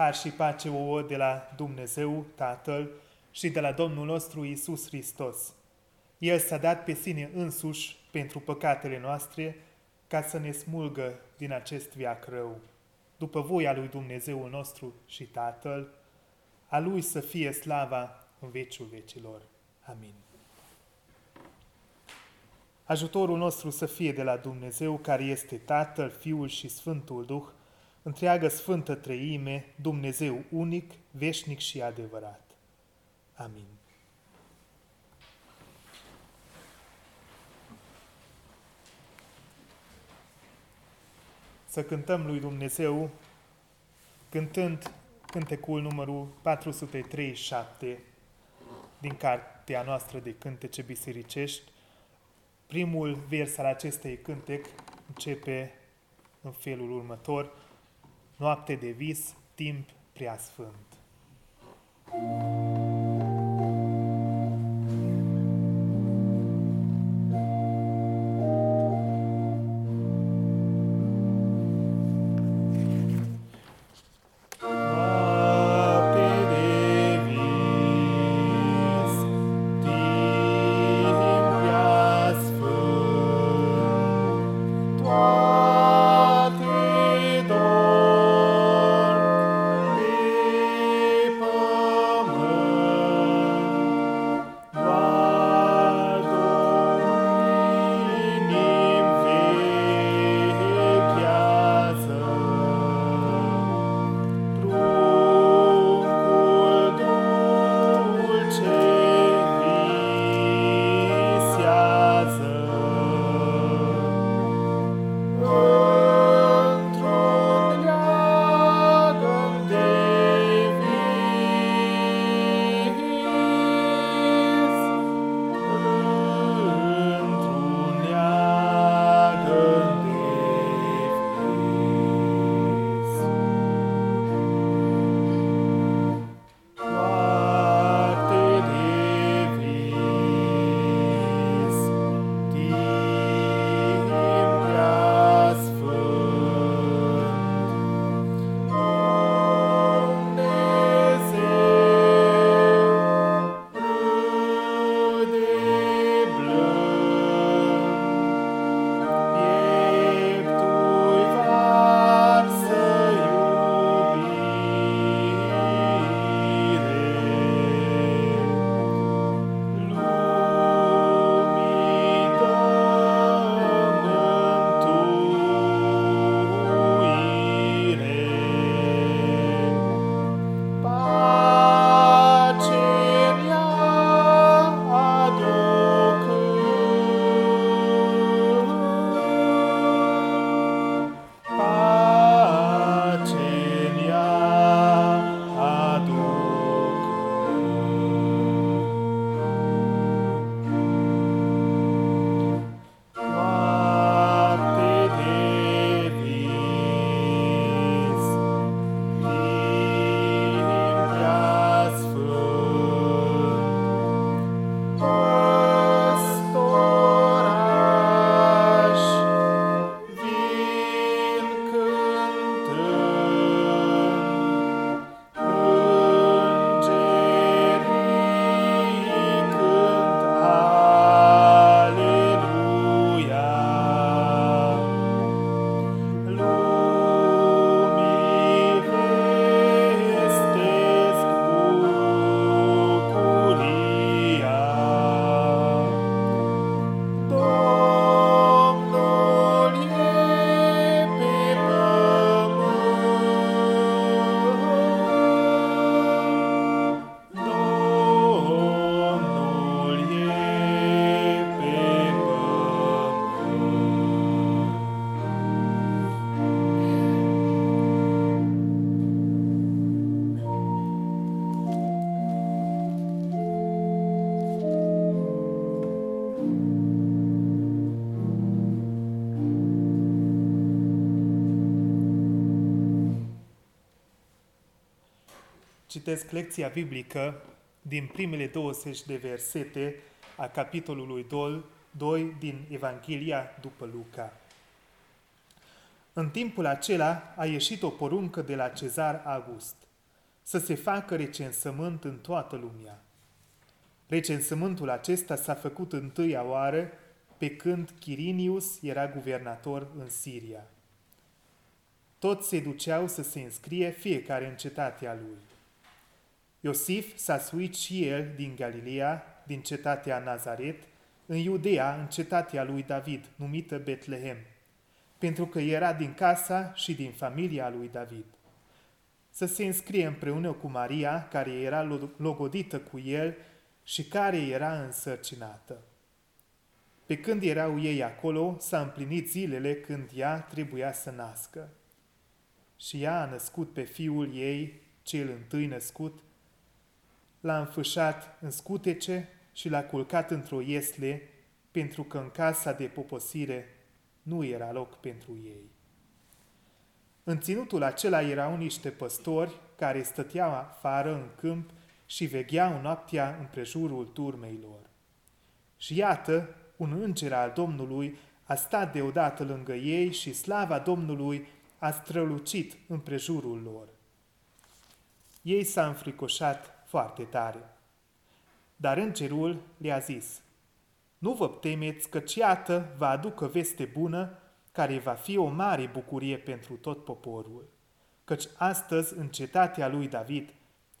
Har și pace ouă de la Dumnezeu Tatăl și de la Domnul nostru Isus Hristos. El s-a dat pe sine însuși pentru păcatele noastre ca să ne smulgă din acest viac rău. După voia lui Dumnezeul nostru și Tatăl, a Lui să fie slava în veciul vecilor. Amin. Ajutorul nostru să fie de la Dumnezeu, care este Tatăl, Fiul și Sfântul Duh, întreagă Sfântă Treime, Dumnezeu unic, veșnic și adevărat. Amin. Să cântăm lui Dumnezeu cântând cântecul numărul 437 din cartea noastră de cântece bisericești. Primul vers al acestei cântec începe în felul următor. Noapte de vis, timp preasfânt. Thank you. Citesc lecția biblică din primele 20 de versete a capitolului 2 din Evanghelia după Luca. În timpul acela a ieșit o poruncă de la cezar August. să se facă recensământ în toată lumea. Recensământul acesta s-a făcut întâia oară pe când Chirinius era guvernator în Siria. Toți se duceau să se înscrie fiecare în cetatea lui. Iosif s-a suit și el din Galilia, din cetatea Nazaret, în Iudea, în cetatea lui David, numită Betlehem, pentru că era din casa și din familia lui David. Să se înscrie împreună cu Maria, care era logodită cu el și care era însărcinată. Pe când erau ei acolo, s-a împlinit zilele când ea trebuia să nască. Și ea a născut pe fiul ei, cel întâi născut, l-a înfășat în scutece și l-a culcat într-o iesle, pentru că în casa de poposire nu era loc pentru ei. În ținutul acela erau niște păstori care stăteau afară în câmp și vegheau noaptea împrejurul turmeilor. Și iată, un înger al Domnului a stat deodată lângă ei și slava Domnului a strălucit împrejurul lor. Ei s-a înfricoșat foarte tare. Dar îngerul le-a zis, Nu vă temeți că iată vă aducă veste bună care va fi o mare bucurie pentru tot poporul. Căci astăzi, în cetatea lui David,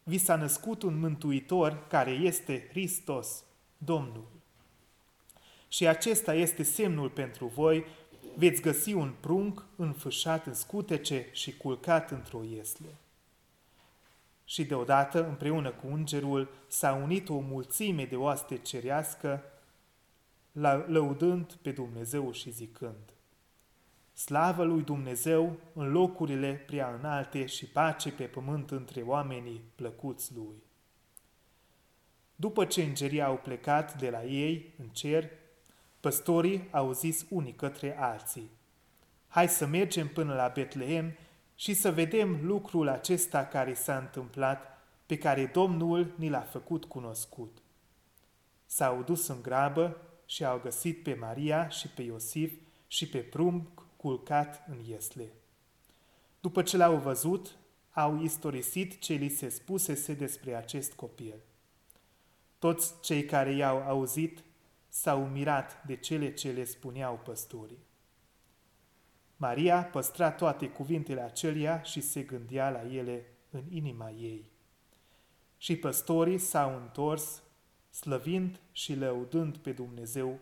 vi s-a născut un mântuitor care este Hristos, Domnul. Și acesta este semnul pentru voi, veți găsi un prunc înfășat în scutece și culcat într-o iesle. Și deodată, împreună cu îngerul, s-a unit o mulțime de oaste cerească, lăudând pe Dumnezeu și zicând, Slavă lui Dumnezeu în locurile prea înalte și pace pe pământ între oamenii plăcuți lui. După ce îngerii au plecat de la ei în cer, păstorii au zis unii către alții, Hai să mergem până la Betlehem și să vedem lucrul acesta care s-a întâmplat, pe care Domnul ni l-a făcut cunoscut. S-au dus în grabă și au găsit pe Maria și pe Iosif și pe prunc culcat în iesle. După ce l-au văzut, au istorisit ce li se spusese despre acest copil. Toți cei care i-au auzit s-au mirat de cele ce le spuneau păstorii. Maria păstra toate cuvintele acelea și se gândea la ele în inima ei. Și păstorii s-au întors, slăvind și lăudând pe Dumnezeu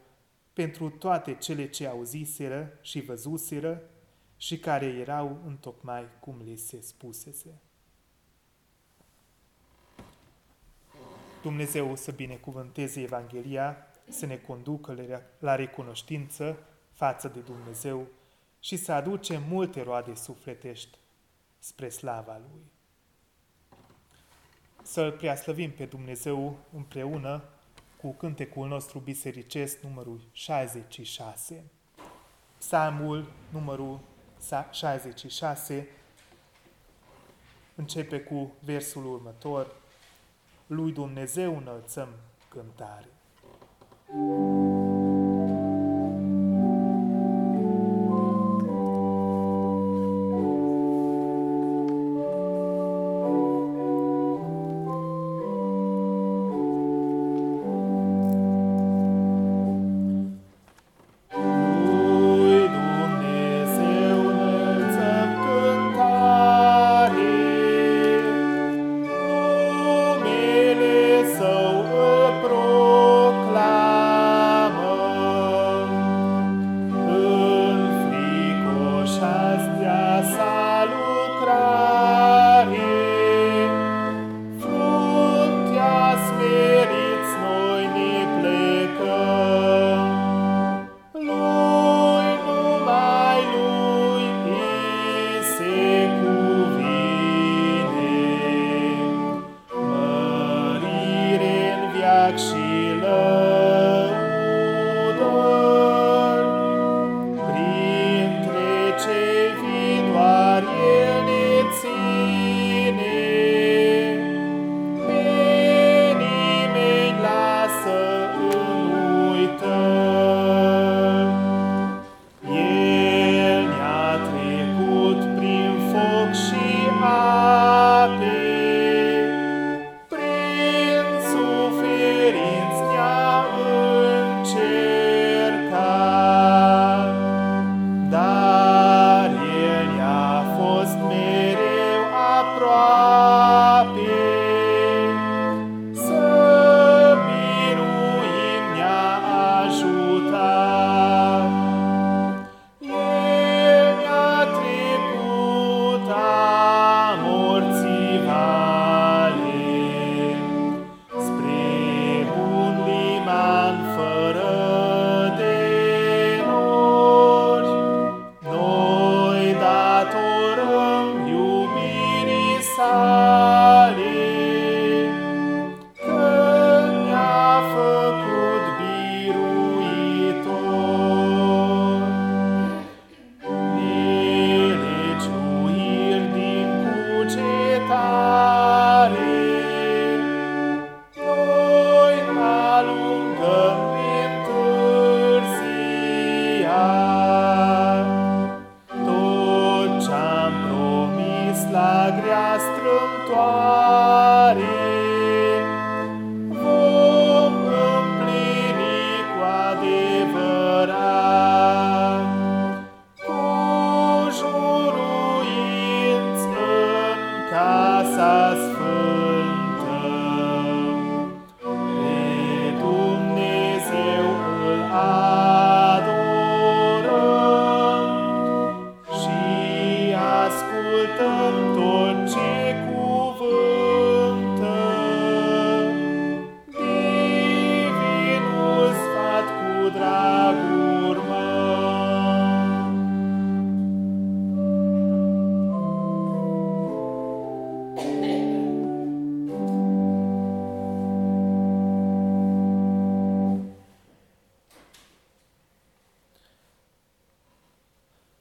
pentru toate cele ce auziseră și văzuseră și care erau întocmai cum li se spusese. Dumnezeu să binecuvânteze Evanghelia, să ne conducă la recunoștință față de Dumnezeu și să aduce multe roade sufletești spre slava Lui. Să-L preaslăvim pe Dumnezeu împreună cu cântecul nostru bisericesc numărul 66. Psalmul numărul 66 începe cu versul următor. Lui Dumnezeu înălțăm cântare. Thank you.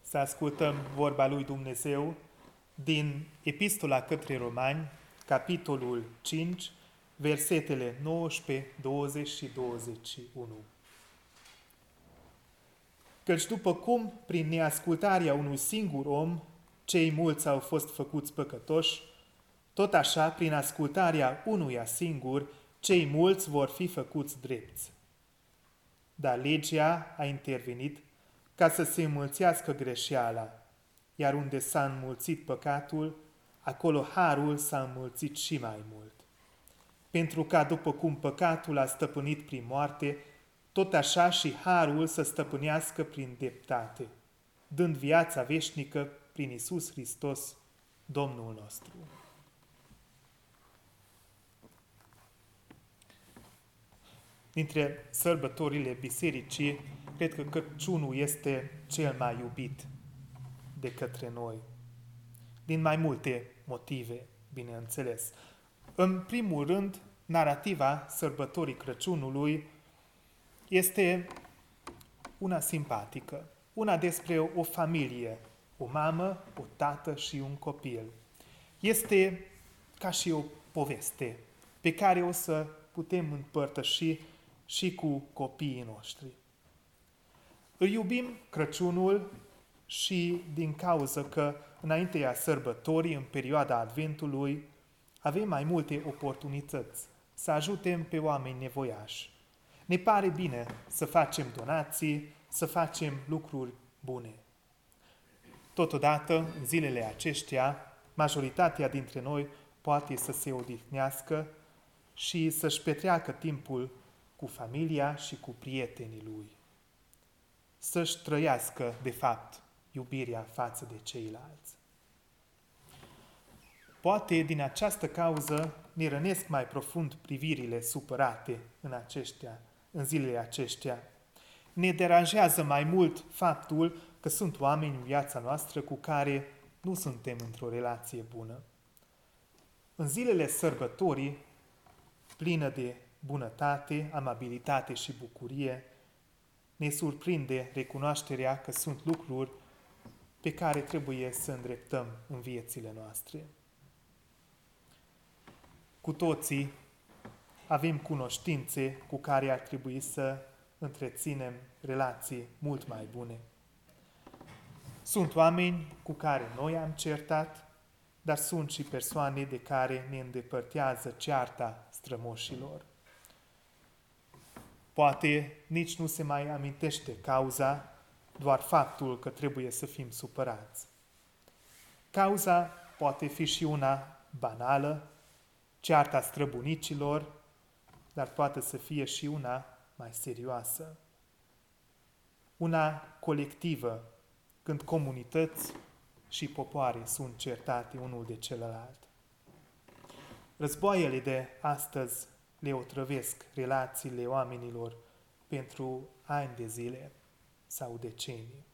Să ascultăm vorba lui Dumnezeu din Epistola către Romani, capitolul 5, versetele 19, 20 și 21. Căci după cum, prin neascultarea unui singur om, cei mulți au fost făcuți păcătoși, tot așa, prin ascultarea unuia singur, cei mulți vor fi făcuți drepți. Dar legea a intervenit ca să se înmulțească greșeala, iar unde s-a înmulțit păcatul, acolo harul s-a înmulțit și mai mult. Pentru ca după cum păcatul a stăpânit prin moarte, tot așa și harul să stăpânească prin dreptate, dând viața veșnică prin Isus Hristos, Domnul nostru. Dintre sărbătorile bisericii, cred că Crăciunul este cel mai iubit de către noi. Din mai multe motive, bineînțeles. În primul rând, narativa sărbătorii Crăciunului este una simpatică, una despre o familie, o mamă, o tată și un copil. Este ca și o poveste pe care o să putem împărtăși și cu copiii noștri. Îl iubim Crăciunul și din cauza că înaintea sărbătorii, în perioada Adventului, avem mai multe oportunități să ajutem pe oameni nevoiași. Ne pare bine să facem donații, să facem lucruri bune. Totodată, în zilele acestea, majoritatea dintre noi poate să se odihnească și să-și petreacă timpul cu familia și cu prietenii lui să-și trăiască, de fapt, iubirea față de ceilalți. Poate din această cauză ne rănesc mai profund privirile supărate în, aceștia, în zilele aceștia. Ne deranjează mai mult faptul că sunt oameni în viața noastră cu care nu suntem într-o relație bună. În zilele sărbătorii, plină de bunătate, amabilitate și bucurie, ne surprinde recunoașterea că sunt lucruri pe care trebuie să îndreptăm în viețile noastre. Cu toții avem cunoștințe cu care ar trebui să întreținem relații mult mai bune. Sunt oameni cu care noi am certat, dar sunt și persoane de care ne îndepărtează cearta strămoșilor. Poate nici nu se mai amintește cauza, doar faptul că trebuie să fim supărați. Cauza poate fi și una banală, cearta străbunicilor, dar poate să fie și una mai serioasă. Una colectivă, când comunități și popoare sunt certate unul de celălalt. Războaiele de astăzi le otrăvesc relațiile oamenilor pentru ani de zile sau decenii.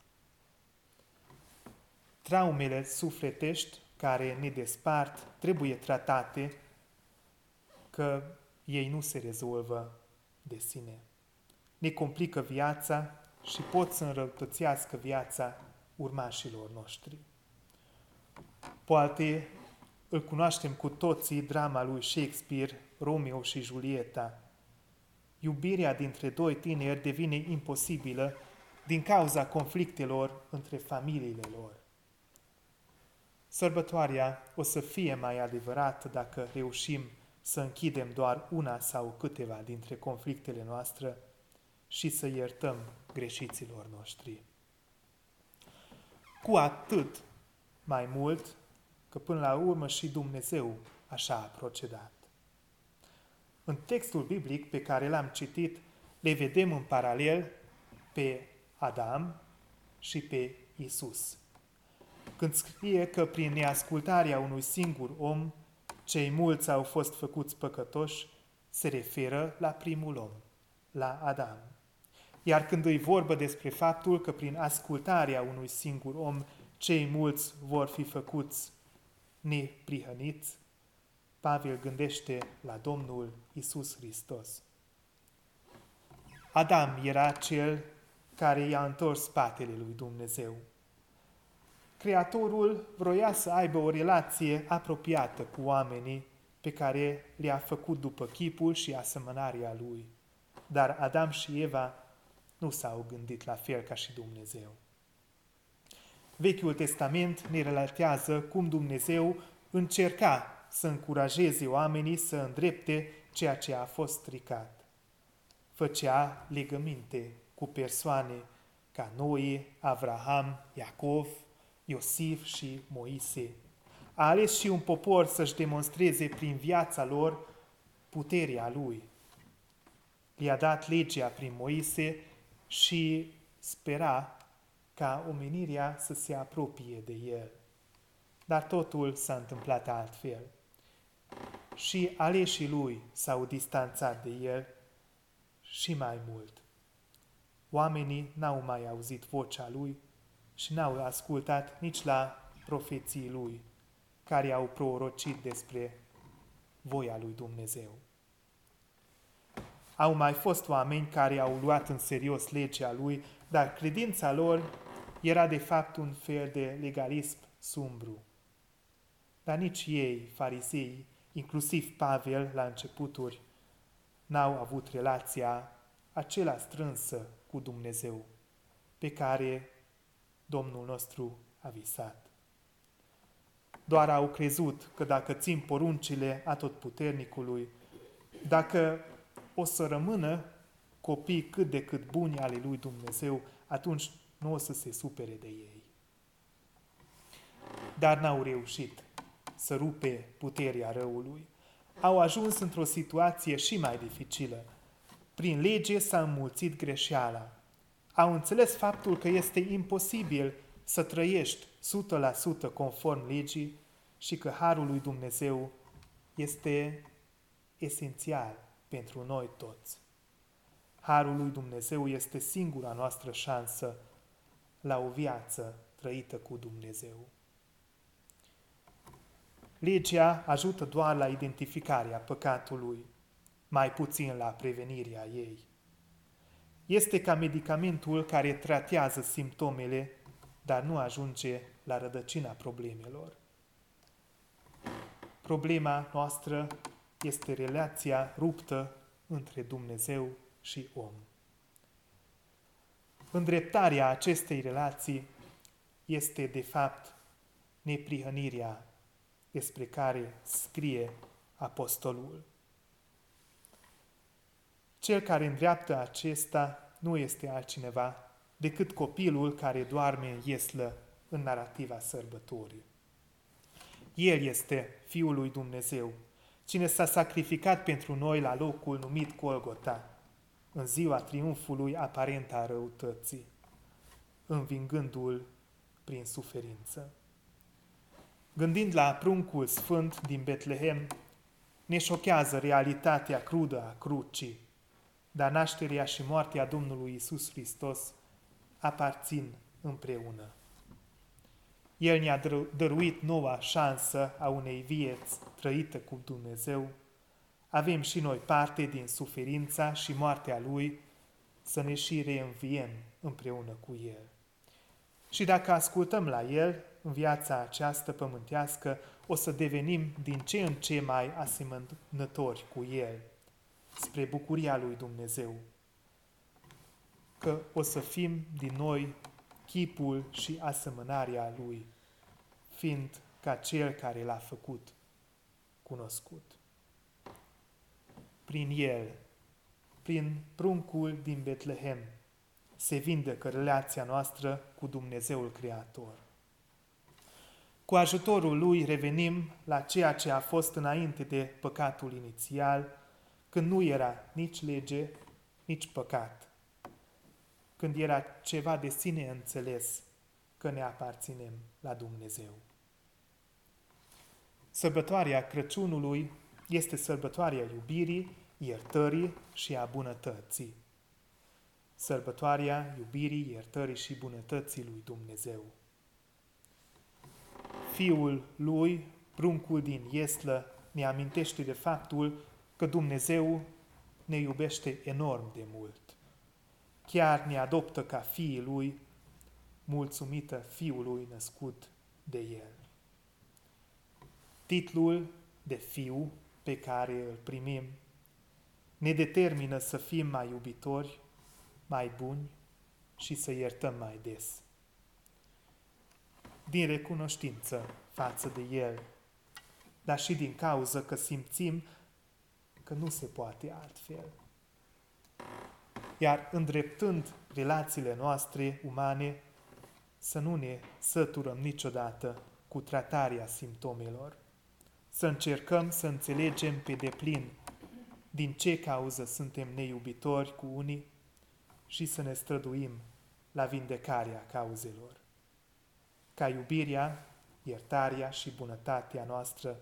Traumele sufletești care ne despart trebuie tratate că ei nu se rezolvă de sine. Ne complică viața și pot să înrăutățească viața urmașilor noștri. Poate îl cunoaștem cu toții drama lui Shakespeare, Romeo și Julieta. Iubirea dintre doi tineri devine imposibilă din cauza conflictelor între familiile lor. Sărbătoarea o să fie mai adevărată dacă reușim să închidem doar una sau câteva dintre conflictele noastre și să iertăm greșiților noștri. Cu atât mai mult că până la urmă și Dumnezeu așa a procedat. În textul biblic pe care l-am citit, le vedem în paralel pe Adam și pe Isus. Când scrie că prin neascultarea unui singur om, cei mulți au fost făcuți păcătoși, se referă la primul om, la Adam. Iar când îi vorbă despre faptul că prin ascultarea unui singur om, cei mulți vor fi făcuți neprihăniți, Pavel gândește la Domnul Isus Hristos. Adam era cel care i-a întors spatele lui Dumnezeu. Creatorul vroia să aibă o relație apropiată cu oamenii pe care le-a făcut după chipul și asemănarea lui. Dar Adam și Eva nu s-au gândit la fel ca și Dumnezeu. Vechiul Testament ne relatează cum Dumnezeu încerca să încurajeze oamenii să îndrepte ceea ce a fost stricat. Făcea legăminte cu persoane ca Noe, Avraham, Iacov, Iosif și Moise. A ales și un popor să-și demonstreze prin viața lor puterea lui. I-a dat legea prin Moise și spera ca omenirea să se apropie de el. Dar totul s-a întâmplat altfel. Și aleșii lui s-au distanțat de el și mai mult. Oamenii n-au mai auzit vocea lui și n-au ascultat nici la profeții lui, care au prorocit despre voia lui Dumnezeu. Au mai fost oameni care au luat în serios legea lui, dar credința lor era de fapt un fel de legalism sumbru. Dar nici ei, farisei, inclusiv Pavel la începuturi, n-au avut relația acela strânsă cu Dumnezeu pe care Domnul nostru a visat. Doar au crezut că dacă țin poruncile atotputernicului, dacă o să rămână copii cât de cât buni ale lui Dumnezeu, atunci nu o să se supere de ei. Dar n-au reușit să rupe puterea răului. Au ajuns într-o situație și mai dificilă. Prin lege s-a înmulțit greșeala. Au înțeles faptul că este imposibil să trăiești 100% conform legii și că Harul lui Dumnezeu este esențial pentru noi toți. Harul lui Dumnezeu este singura noastră șansă la o viață trăită cu Dumnezeu. Legea ajută doar la identificarea păcatului, mai puțin la prevenirea ei. Este ca medicamentul care tratează simptomele, dar nu ajunge la rădăcina problemelor. Problema noastră este relația ruptă între Dumnezeu și om. Îndreptarea acestei relații este, de fapt, neprihănirea despre care scrie apostolul. Cel care îndreaptă acesta nu este altcineva decât copilul care doarme în ieslă în narativa sărbătorii. El este Fiul lui Dumnezeu, cine s-a sacrificat pentru noi la locul numit Golgota, în ziua triumfului aparent a răutății, învingându-l prin suferință. Gândind la pruncul sfânt din Betlehem, ne șochează realitatea crudă a crucii, dar nașterea și moartea Domnului Isus Hristos aparțin împreună. El ne-a dăruit noua șansă a unei vieți trăită cu Dumnezeu. Avem și noi parte din suferința și moartea Lui să ne și reînviem împreună cu El. Și dacă ascultăm la El, în viața aceasta pământească, o să devenim din ce în ce mai asemănători cu El, spre bucuria lui Dumnezeu. Că o să fim din noi chipul și asemănarea Lui, fiind ca Cel care l-a făcut cunoscut. Prin El, prin pruncul din Betlehem, se vindecă relația noastră cu Dumnezeul Creator. Cu ajutorul Lui revenim la ceea ce a fost înainte de păcatul inițial, când nu era nici lege, nici păcat, când era ceva de sine înțeles că ne aparținem la Dumnezeu. Sărbătoarea Crăciunului este sărbătoarea iubirii, iertării și a bunătății. Sărbătoarea iubirii, iertării și bunătății lui Dumnezeu. Fiul lui, pruncul din Ieslă, ne amintește de faptul că Dumnezeu ne iubește enorm de mult. Chiar ne adoptă ca fiii lui, mulțumită fiului născut de el. Titlul de fiu pe care îl primim ne determină să fim mai iubitori, mai buni și să iertăm mai des. Din recunoștință față de El, dar și din cauza că simțim că nu se poate altfel. Iar îndreptând relațiile noastre umane, să nu ne săturăm niciodată cu tratarea simptomelor, să încercăm să înțelegem pe deplin din ce cauză suntem neiubitori cu unii și să ne străduim la vindecarea cauzelor. Ca iubirea, iertarea și bunătatea noastră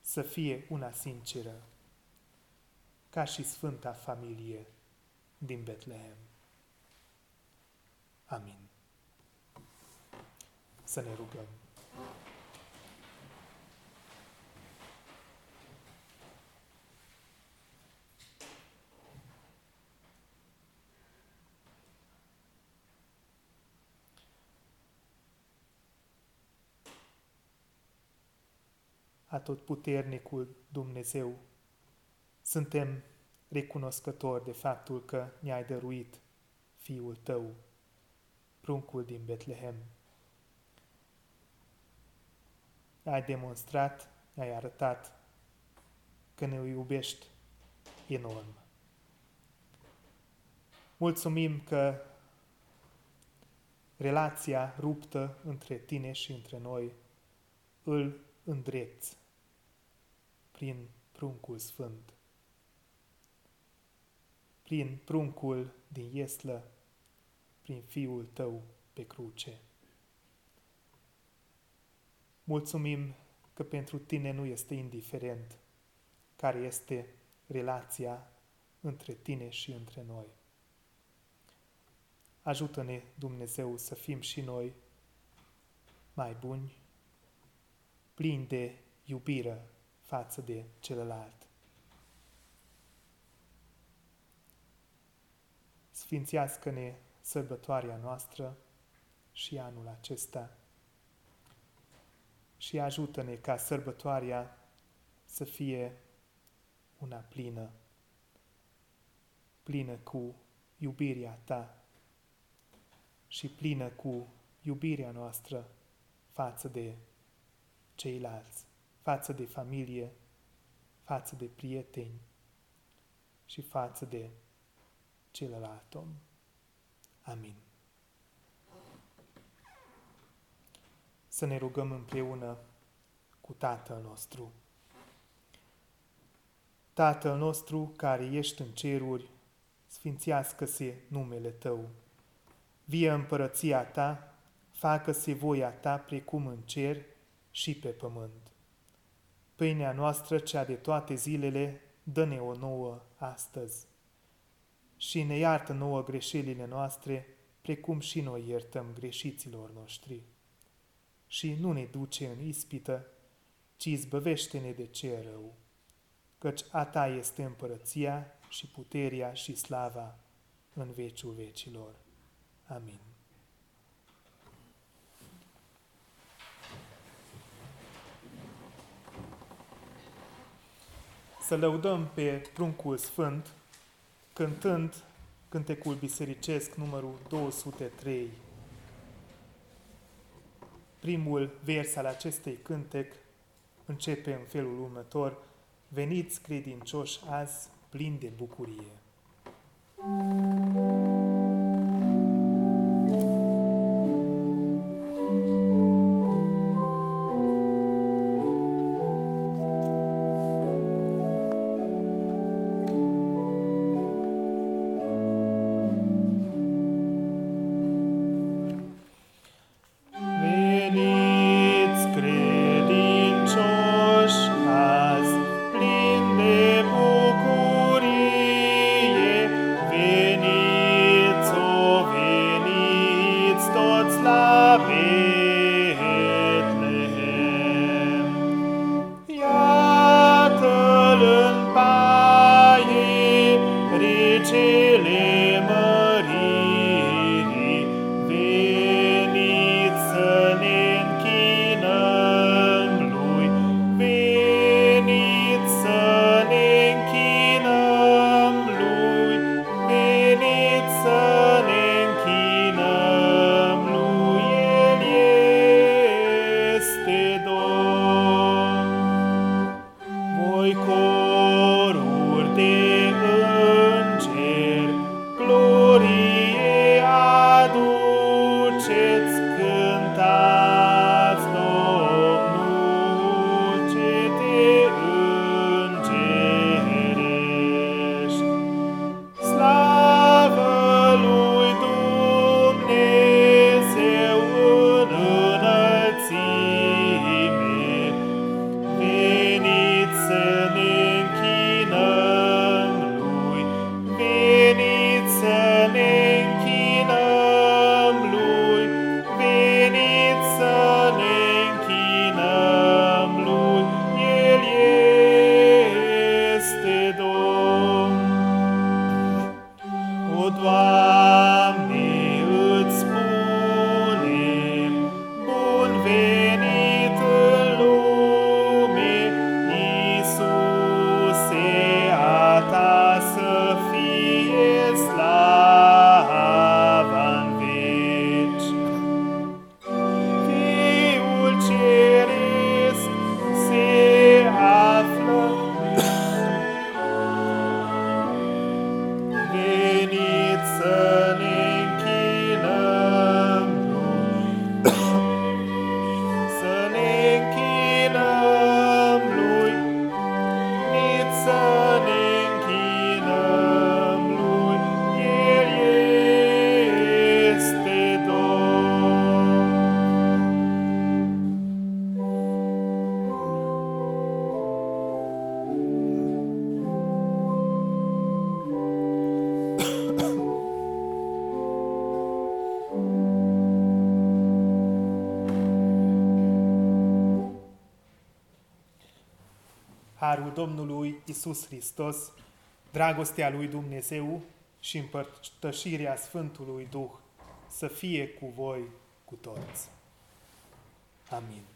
să fie una sinceră, ca și Sfânta Familie din Betlehem. Amin. Să ne rugăm. Atotputernicul Dumnezeu. Suntem recunoscători de faptul că ne-ai dăruit Fiul Tău, pruncul din Betlehem. Ai demonstrat, ai arătat că ne iubești enorm. Mulțumim că relația ruptă între tine și între noi îl îndrepți prin pruncul sfânt. Prin pruncul din Ieslă, prin Fiul Tău pe cruce. Mulțumim că pentru Tine nu este indiferent care este relația între Tine și între noi. Ajută-ne, Dumnezeu, să fim și noi mai buni, plini de iubire față de celălalt. Sfințească-ne sărbătoarea noastră și anul acesta și ajută-ne ca sărbătoarea să fie una plină, plină cu iubirea Ta și plină cu iubirea noastră față de ceilalți față de familie, față de prieteni și față de celălalt om. Amin. Să ne rugăm împreună cu Tatăl nostru. Tatăl nostru care ești în ceruri, sfințească-se numele Tău. Vie împărăția Ta, facă-se voia Ta precum în cer și pe pământ. Pâinea noastră, cea de toate zilele, dă-ne o nouă astăzi. Și ne iartă nouă greșelile noastre, precum și noi iertăm greșiților noștri. Și nu ne duce în ispită, ci izbăvește-ne de ce rău, căci a ta este împărăția și puterea și slava în veciul vecilor. Amin. Să lăudăm pe pruncul sfânt cântând cântecul bisericesc numărul 203. Primul vers al acestei cântec începe în felul următor. Veniți credincioși azi plini de bucurie. Thank you. Domnului Isus Hristos, dragostea lui Dumnezeu și împărtășirea Sfântului Duh să fie cu voi cu toți. Amin.